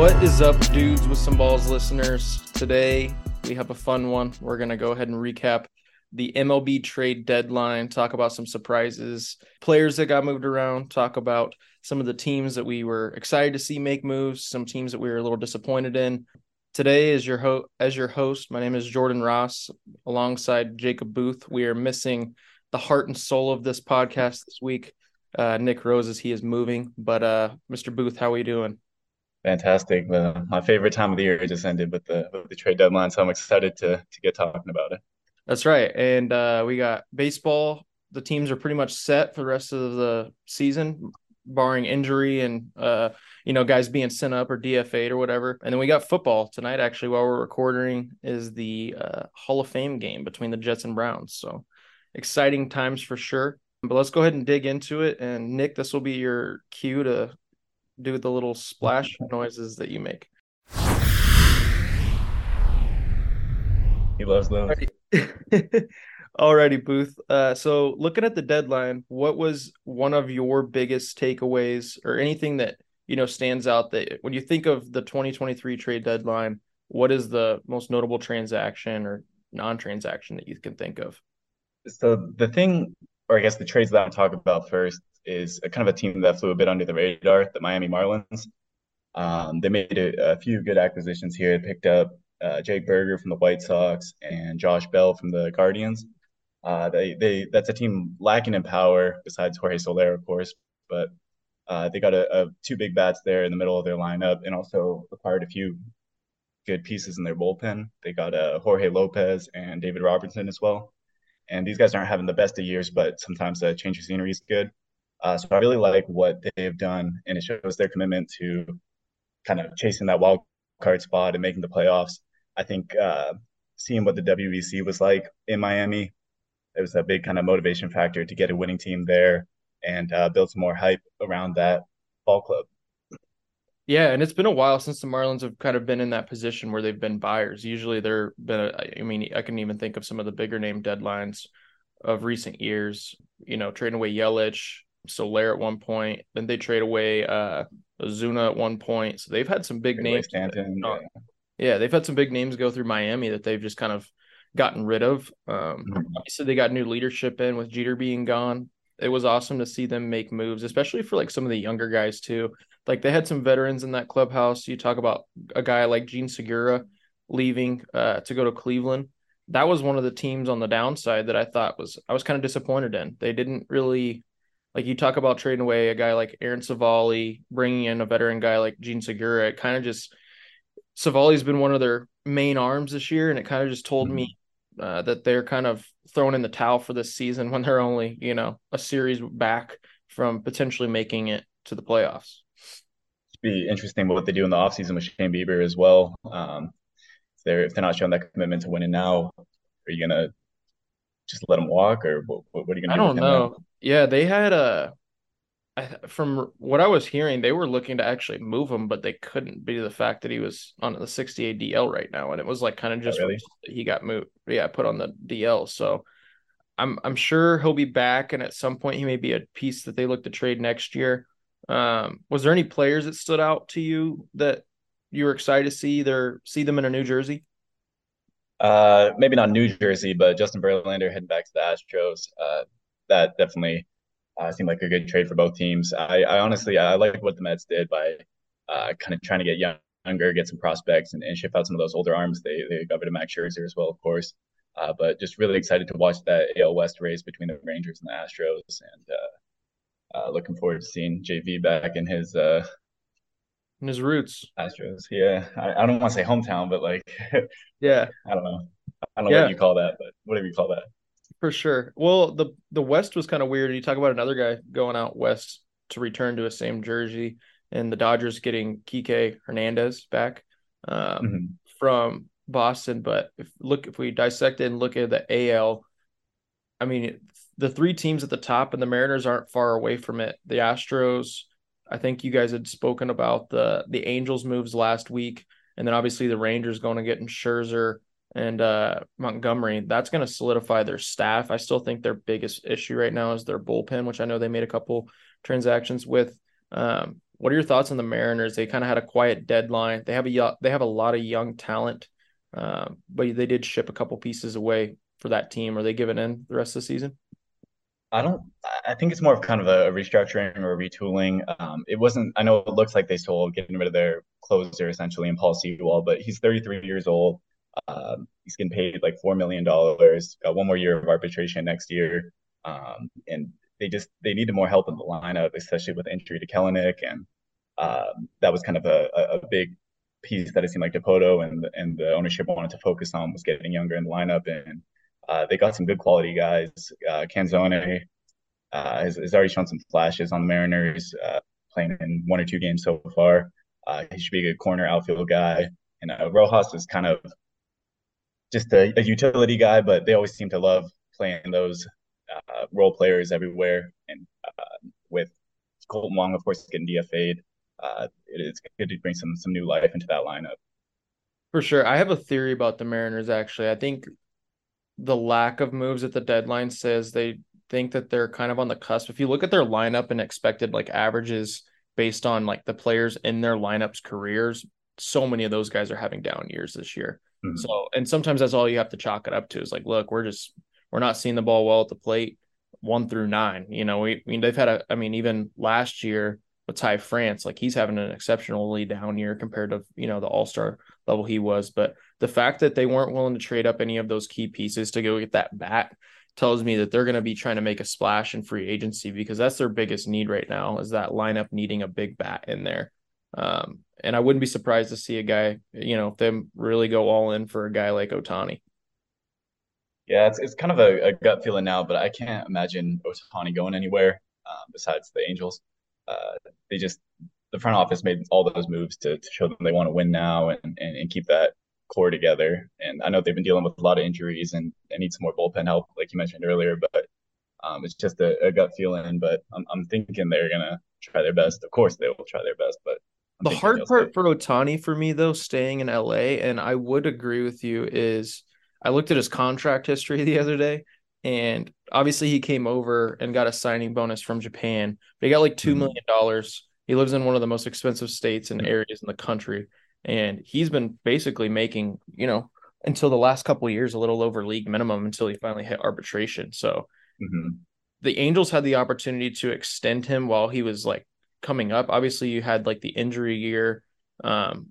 What is up, dudes with some balls listeners? Today we have a fun one. We're going to go ahead and recap the MLB trade deadline, talk about some surprises, players that got moved around, talk about some of the teams that we were excited to see make moves, some teams that we were a little disappointed in. Today is your ho- as your host, my name is Jordan Ross alongside Jacob Booth. We are missing the heart and soul of this podcast this week. Uh, Nick Rose is he is moving, but uh, Mr. Booth, how are you doing? Fantastic. My favorite time of the year just ended with the with the trade deadline, so I'm excited to to get talking about it. That's right. And uh, we got baseball. The teams are pretty much set for the rest of the season, barring injury and uh, you know guys being sent up or DFA'd or whatever. And then we got football tonight. Actually, while we're recording, is the uh, Hall of Fame game between the Jets and Browns. So exciting times for sure. But let's go ahead and dig into it. And Nick, this will be your cue to do the little splash noises that you make. He loves those. Alrighty, Booth. Uh, so looking at the deadline, what was one of your biggest takeaways or anything that you know stands out that when you think of the 2023 trade deadline, what is the most notable transaction or non-transaction that you can think of? So the thing, or I guess the trades that I'm talking about first, is a kind of a team that flew a bit under the radar, the Miami Marlins. Um, they made a, a, few good acquisitions here. They picked up uh, Jake Burger from the White Sox and Josh Bell from the Guardians. Uh, they they that's a team lacking in power besides Jorge Soler, of course, but uh, they got a, a, two big bats there in the middle of their lineup, and also acquired a few good pieces in their bullpen. They got uh, Jorge Lopez and David Robertson as well, and these guys aren't having the best of years, but sometimes a change of scenery is good. Uh, so I really like what they've done, and it shows their commitment to kind of chasing that wild card spot and making the playoffs. I think uh, seeing what the WBC was like in Miami, it was a big kind of motivation factor to get a winning team there and uh, build some more hype around that ball club. Yeah, and it's been a while since the Marlins have kind of been in that position where they've been buyers. Usually they're been a, I mean, I can even think of some of the bigger name deadlines of recent years, you know, trading away Yelich, Soler at one point. Then they trade away uh Ozuna at one point. So they've had some big names. Stanton, yeah. yeah. they've had some big names go through Miami that they've just kind of gotten rid of. Um mm-hmm. obviously they got new leadership in with Jeter being gone. It was awesome to see them make moves, especially for like some of the younger guys too. Like they had some veterans in that clubhouse. You talk about a guy like Jean Segura leaving uh to go to Cleveland that was one of the teams on the downside that I thought was I was kind of disappointed in. They didn't really like you talk about trading away a guy like Aaron Civale, bringing in a veteran guy like Jean Segura. It kind of just Civale's been one of their main arms this year, and it kind of just told mm-hmm. me uh, that they're kind of throwing in the towel for this season when they're only you know a series back from potentially making it to the playoffs. Be interesting what they do in the offseason with Shane Bieber as well. Um, if they're if they're not showing that commitment to winning now, are you gonna just let him walk, or what, what are you gonna? I don't know. Yeah, they had a. From what I was hearing, they were looking to actually move him, but they couldn't be the fact that he was on the 60 DL right now, and it was like kind of oh, just oh, really? he got moved, yeah, put on the DL. So I'm I'm sure he'll be back, and at some point he may be a piece that they look to trade next year. Um, was there any players that stood out to you that you were excited to see either see them in a New Jersey? Uh, maybe not New Jersey, but Justin Verlander heading back to the Astros. Uh, that definitely uh, seemed like a good trade for both teams. I, I honestly I like what the Mets did by uh, kind of trying to get younger, get some prospects, and, and ship out some of those older arms. They they got rid of Max Scherzer as well, of course. Uh, but just really excited to watch that AL West race between the Rangers and the Astros, and uh, uh, looking forward to seeing JV back in his in his roots. Astros, yeah. I, I don't want to say hometown, but like, yeah, I don't know. I don't know yeah. what you call that, but whatever you call that. For sure. Well, the the West was kind of weird. You talk about another guy going out west to return to a same jersey, and the Dodgers getting Kike Hernandez back um, mm-hmm. from Boston. But if look, if we dissect it and look at the AL, I mean, the three teams at the top and the Mariners aren't far away from it. The Astros, I think you guys had spoken about the the Angels moves last week, and then obviously the Rangers going to get in Scherzer and uh, Montgomery. That's going to solidify their staff. I still think their biggest issue right now is their bullpen, which I know they made a couple transactions with. Um, what are your thoughts on the Mariners? They kind of had a quiet deadline. They have a they have a lot of young talent, uh, but they did ship a couple pieces away for that team. Are they giving in the rest of the season? I don't. I think it's more of kind of a restructuring or retooling. Um, it wasn't. I know it looks like they sold getting rid of their closer essentially and Paul Sewald, but he's 33 years old. Um, he's getting paid like four million dollars. Got one more year of arbitration next year, um, and they just they needed more help in the lineup, especially with injury to Kelenic, and um, that was kind of a, a big piece that it seemed like Dipoto and and the ownership wanted to focus on was getting younger in the lineup and uh, they got some good quality guys. Uh, Canzone uh, has, has, already shown some flashes on the Mariners, uh, playing in one or two games so far. Uh, he should be a good corner outfield guy. And uh, Rojas is kind of just a, a, utility guy, but they always seem to love playing those role players everywhere. And with Kolten Wong, of course, getting DFA'd, it's good to bring some some new life into that lineup. For sure. I have a theory about the Mariners, actually. I think the lack of moves at the deadline says they think that they're kind of on the cusp. If you look at their lineup and expected like averages based on like the players in their lineups careers, so many of those guys are having down years this year. Mm-hmm. So, and sometimes that's all you have to chalk it up to is like, look, we're just we're not seeing the ball well at the plate, one through nine. You know, we I mean they've had a I mean even last year Ty France, like he's having an exceptionally down year compared to you know the All Star level he was. But the fact that they weren't willing to trade up any of those key pieces to go get that bat tells me that they're going to be trying to make a splash in free agency because that's their biggest need right now is that lineup needing a big bat in there. Um, and I wouldn't be surprised to see a guy, you know, them really go all in for a guy like Ohtani. Yeah, it's, it's kind of a, a gut feeling now, but I can't imagine Ohtani going anywhere um, besides the Angels. Uh, they just the front office made all those moves to, to show them they want to win now and, and, and keep that core together. And I know they've been dealing with a lot of injuries and they need some more bullpen help, like you mentioned earlier. But um, it's just a, a, gut feeling. But I'm, I'm thinking they're gonna try their best. Of course, they will try their best. But I'm the hard part for Ohtani for me though, staying in LA, and I would agree with you, is I looked at his contract history the other day. And obviously, he came over and got a signing bonus from Japan, but he got like 2 mm-hmm. dollars he lives in one of the most expensive states and areas in the country, and he's been basically making, you know, until the last couple of years, a little over league minimum until he finally hit arbitration. So mm-hmm. the Angels had the opportunity to extend him while he was like coming up. Obviously, you had like the injury year. Um,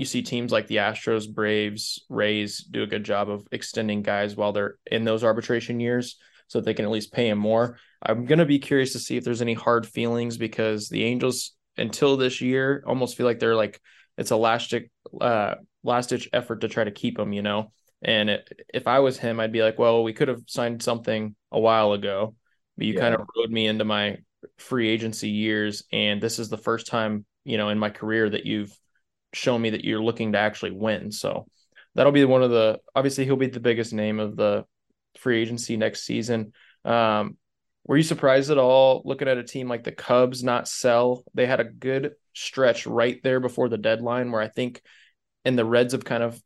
you see teams like the Astros, Braves, Rays do a good job of extending guys while they're in those arbitration years so that they can at least pay him more. I'm going to be curious to see if there's any hard feelings because the Angels until this year almost feel like they're like it's a last uh last ditch effort to try to keep him, you know. And it, if I was him, I'd be like, well, we could have signed something a while ago, but you yeah. kind of rode me into my free agency years, and this is the first time, you know, in my career that you've shown me that you're looking to actually win. So that'll be one of the obviously he'll be the biggest name of the free agency next season. Um, were you surprised at all looking at a team like the Cubs not sell? They had a good stretch right there before the deadline where I think and the Reds have kind of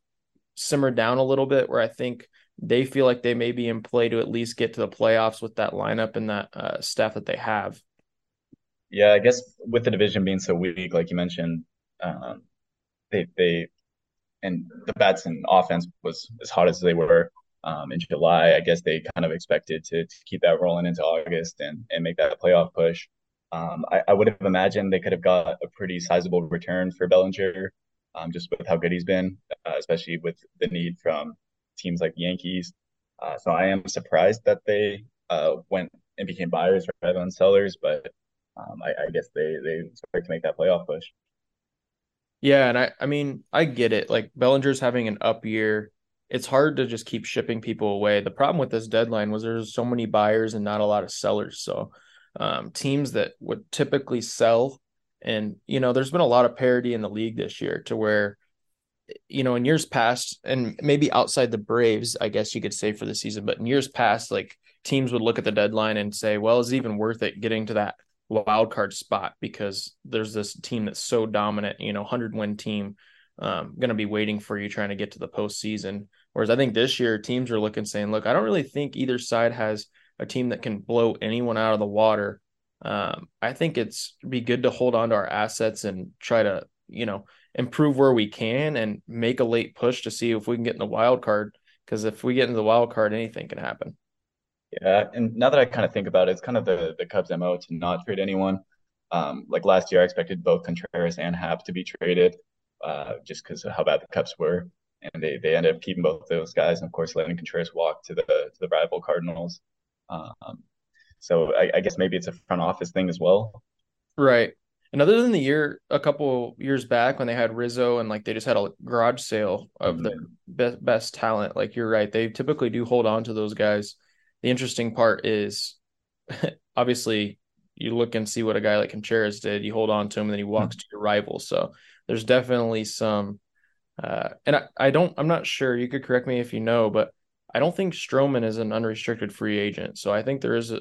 simmered down a little bit where I think they feel like they may be in play to at least get to the playoffs with that lineup and that uh, staff that they have. Yeah, I guess with the division being so weak, like you mentioned, um, they they and the bats and offense was as hot as they were um, in July. I guess they kind of expected to, to keep that rolling into August and, and make that playoff push. Um, I, I, would have imagined they could have got a pretty sizable return for Bellinger, um, just with how good he's been, uh, especially with the need from teams like the Yankees. Uh, so I am surprised that they uh, went and became buyers rather than sellers, but um, I, I, guess they they expect to make that playoff push. Yeah, and I I mean I get it. Like Bellinger's having an up year it's hard to just keep shipping people away. The problem with this deadline was there's so many buyers and not a lot of sellers. So um, teams that would typically sell, and you know, there's been a lot of parity in the league this year to where, you know, in years past, and maybe outside the Braves, I guess you could say for the season, but in years past, like teams would look at the deadline and say, well, is it even worth it getting to that wild card spot because there's this team that's so dominant, you know, 100 win team um, going to be waiting for you trying to get to the postseason. Whereas I think this year teams are looking saying, look, I don't really think either side has a team that can blow anyone out of the water. um, I think it's be good to hold on to our assets and try to, you know, improve where we can and make a late push to see if we can get in the wild card. Because if we get into the wild card, anything can happen. Yeah, and now that I kind of think about it, it's kind of the the Cubs' MO to not trade anyone. Um, like last year, I expected both Contreras and Happ to be traded, uh, just because of how bad the Cubs were, and they they ended up keeping both those guys, and of course letting Contreras walk to the to the rival Cardinals. Um, so I, I guess maybe it's a front office thing as well. Right. And other than the year, a couple years back when they had Rizzo and like they just had a garage sale of mm-hmm. the best best talent, like you're right, they typically do hold on to those guys. The interesting part is obviously you look and see what a guy like Contreras did. You hold on to him and then he walks mm-hmm. to your rival. So there's definitely some uh, and I, I don't I'm not sure. You could correct me if you know, but I don't think Stroman is an unrestricted free agent. So I think there is a,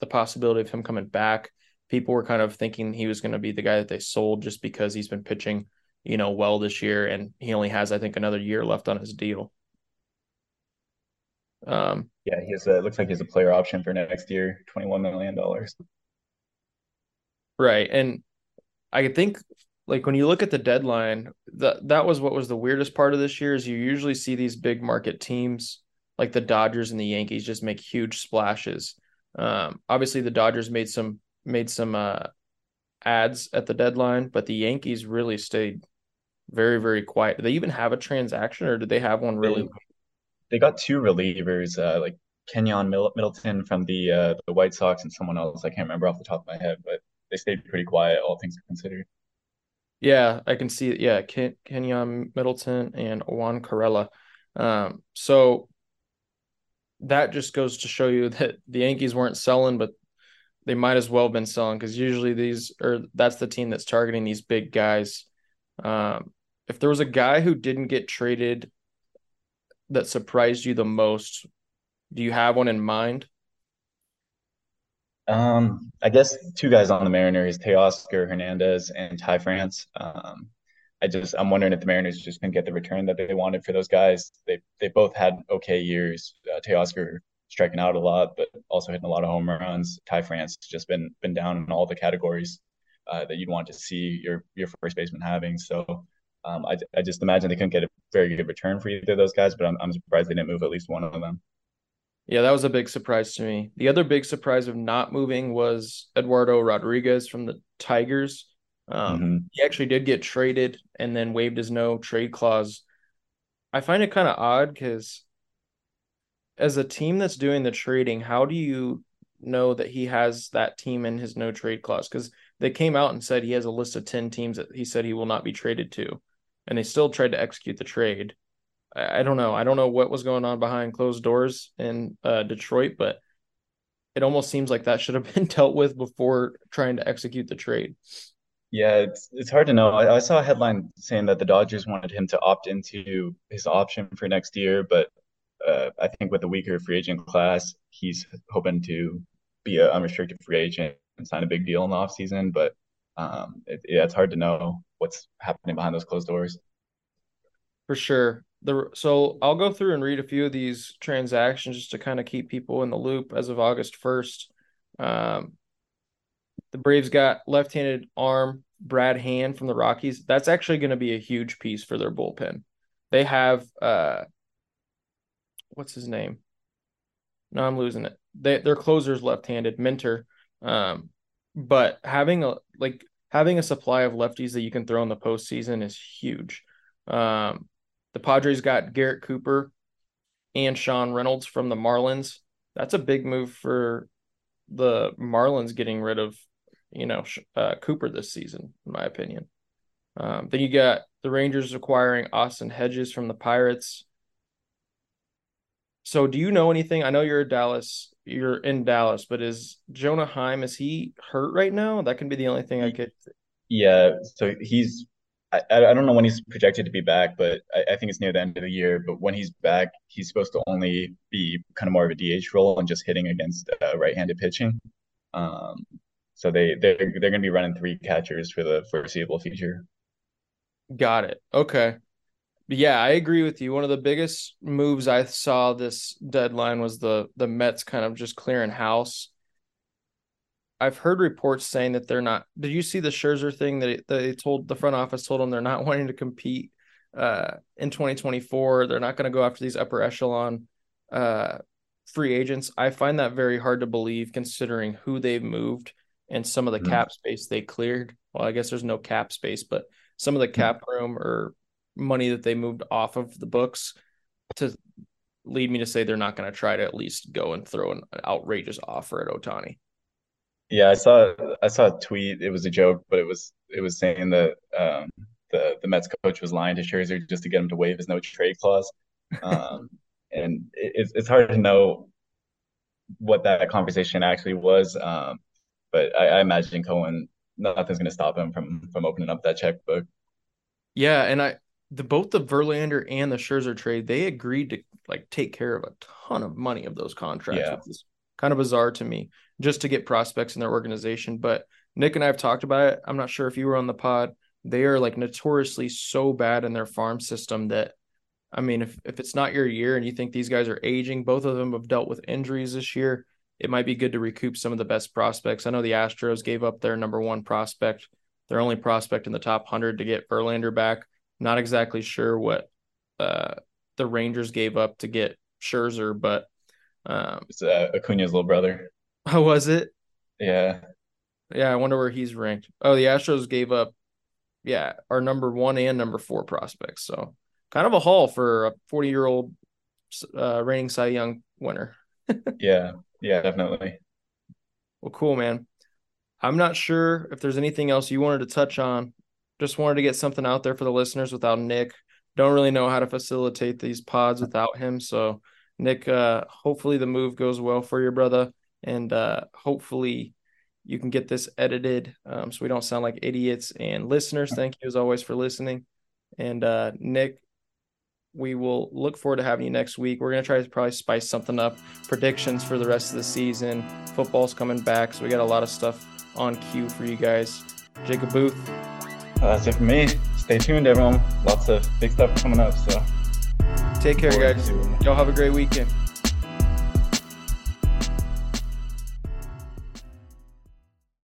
the possibility of him coming back. People were kind of thinking he was going to be the guy that they sold just because he's been pitching, you know, well this year, and he only has, I think, another year left on his deal. Um, yeah, he has. A, looks like he has a player option for next year, twenty-one million dollars. Right, and I think like when you look at the deadline, that that was what was the weirdest part of this year is you usually see these big market teams like the Dodgers and the Yankees just make huge splashes. Um, obviously, the Dodgers made some made some uh, ads at the deadline, but the Yankees really stayed very very quiet. Did they even have a transaction, or did they have one really? They, got two relievers, uh, like Keynan Middleton from the uh, the White Sox and someone else. I can't remember off the top of my head, but they stayed pretty quiet, all things considered. Yeah, I can see. Yeah, Ken- Keynan Middleton and Juan Carrera. Um, so that just goes to show you that the Yankees weren't selling, but they might as well have been selling because usually these or that's the team that's targeting these big guys. Um, if there was a guy who didn't get traded that surprised you the most, do you have one in mind? Um, I guess two guys on the Mariners, Teoscar Hernandez and Ty France. Um, I just I'm wondering if the Mariners just can get the return that they wanted for those guys. They they both had okay years. Uh, Teoscar striking out a lot, but also hitting a lot of home runs. Ty France just been been down in all the categories uh, that you'd want to see your your first baseman having. So um, I I just imagine they couldn't get a very good return for either of those guys, but I'm I'm surprised they didn't move at least one of them. Yeah, that was a big surprise to me. The other big surprise of not moving was Eduardo Rodriguez from the Tigers. Um, mm-hmm. He actually did get traded and then waived his no trade clause. I find it kind of odd because as a team that's doing the trading, how do you know that he has that team in his no trade clause? Because they came out and said he has a list of 10 teams that he said he will not be traded to, and they still tried to execute the trade. I, I don't know. I don't know what was going on behind closed doors in uh, Detroit, but it almost seems like that should have been dealt with before trying to execute the trade. Yeah, it's it's hard to know. I, I, saw a headline saying that the Dodgers wanted him to opt into his option for next year, but uh, I think with the weaker free agent class, he's hoping to be an unrestricted free agent and sign a big deal in the offseason. But um, it, yeah, it's hard to know what's happening behind those closed doors. For sure. The so I'll go through and read a few of these transactions just to kind of keep people in the loop as of August first. Um, the Braves got left-handed arm Brad Hand from the Rockies. That's actually going to be a huge piece for their bullpen. They have uh what's his name? No, I'm losing it. They, their closer's left-handed, Minter. Um, but having a like having a supply of lefties that you can throw in the postseason is huge. Um, the Padres got Garrett Cooper and Sean Reynolds from the Marlins. That's a big move for the Marlins getting rid of you know uh, Cooper this season, in my opinion. Um, then you got the Rangers acquiring Austin Hedges from the Pirates. So, do you know anything? I know you're Dallas, you're in Dallas, but is Jonah Heim is he hurt right now? That can be the only thing I could. Yeah, so he's. I, I don't know when he's projected to be back, but I, I think it's near the end of the year. But when he's back, he's supposed to only be kind of more of a DH role and just hitting against uh, right-handed pitching. Um, so they they're they're going to be running three catchers for the foreseeable future. Got it. Okay. Yeah, I agree with you. One of the biggest moves I saw this deadline was the the Mets kind of just clearing house. I've heard reports saying that they're not. Did you see the Scherzer thing that they told the front office told them they're not wanting to compete uh, in 2024? They're not going to go after these upper echelon uh, free agents. I find that very hard to believe considering who they've moved and some of the mm-hmm. cap space they cleared. Well, I guess there's no cap space, but some of the mm-hmm. cap room or money that they moved off of the books to lead me to say they're not going to try to at least go and throw an, an outrageous offer at Ohtani. Yeah, I saw I saw a tweet. It was a joke, but it was it was saying that um, the the Mets coach was lying to Scherzer just to get him to waive his no trade clause. Um, and it, it's it's hard to know what that conversation actually was. Um, but I, I imagine Cohen nothing's going to stop him from from opening up that checkbook. Yeah, and I the both the Verlander and the Scherzer trade, they agreed to like take care of a ton of money of those contracts, yeah. which is kind of bizarre to me, just to get prospects in their organization. But Nick and I have talked about it. I'm not sure if you were on the pod. They are like notoriously so bad in their farm system that I mean, if, if it's not your year and you think these guys are aging, both of them have dealt with injuries this year. It might be good to recoup some of the best prospects. I know the Astros gave up their number one prospect, their only prospect in the top 100 to get Verlander back. Not exactly sure what uh, the Rangers gave up to get Scherzer, but um, it's uh, Acuna's little brother. How was it? Yeah. Yeah, I wonder where he's ranked. Oh, the Astros gave up, yeah, our number one and number four prospects. So kind of a haul for a 40 year old uh, reigning Cy Young winner. yeah, yeah, definitely. Well, cool, man. I'm not sure if there's anything else you wanted to touch on. Just wanted to get something out there for the listeners without Nick. Don't really know how to facilitate these pods without him. So, Nick, uh, hopefully the move goes well for your brother, and uh, hopefully you can get this edited um, so we don't sound like idiots. And listeners, thank you as always for listening. And uh, Nick, we will look forward to having you next week. We're going to try to probably spice something up. Predictions for the rest of the season. Football's coming back, so we got a lot of stuff on cue for you guys. Jacob Booth. Uh, that's it for me. Stay tuned, everyone. Lots of big stuff coming up. So take care, guys. Y'all have a great weekend.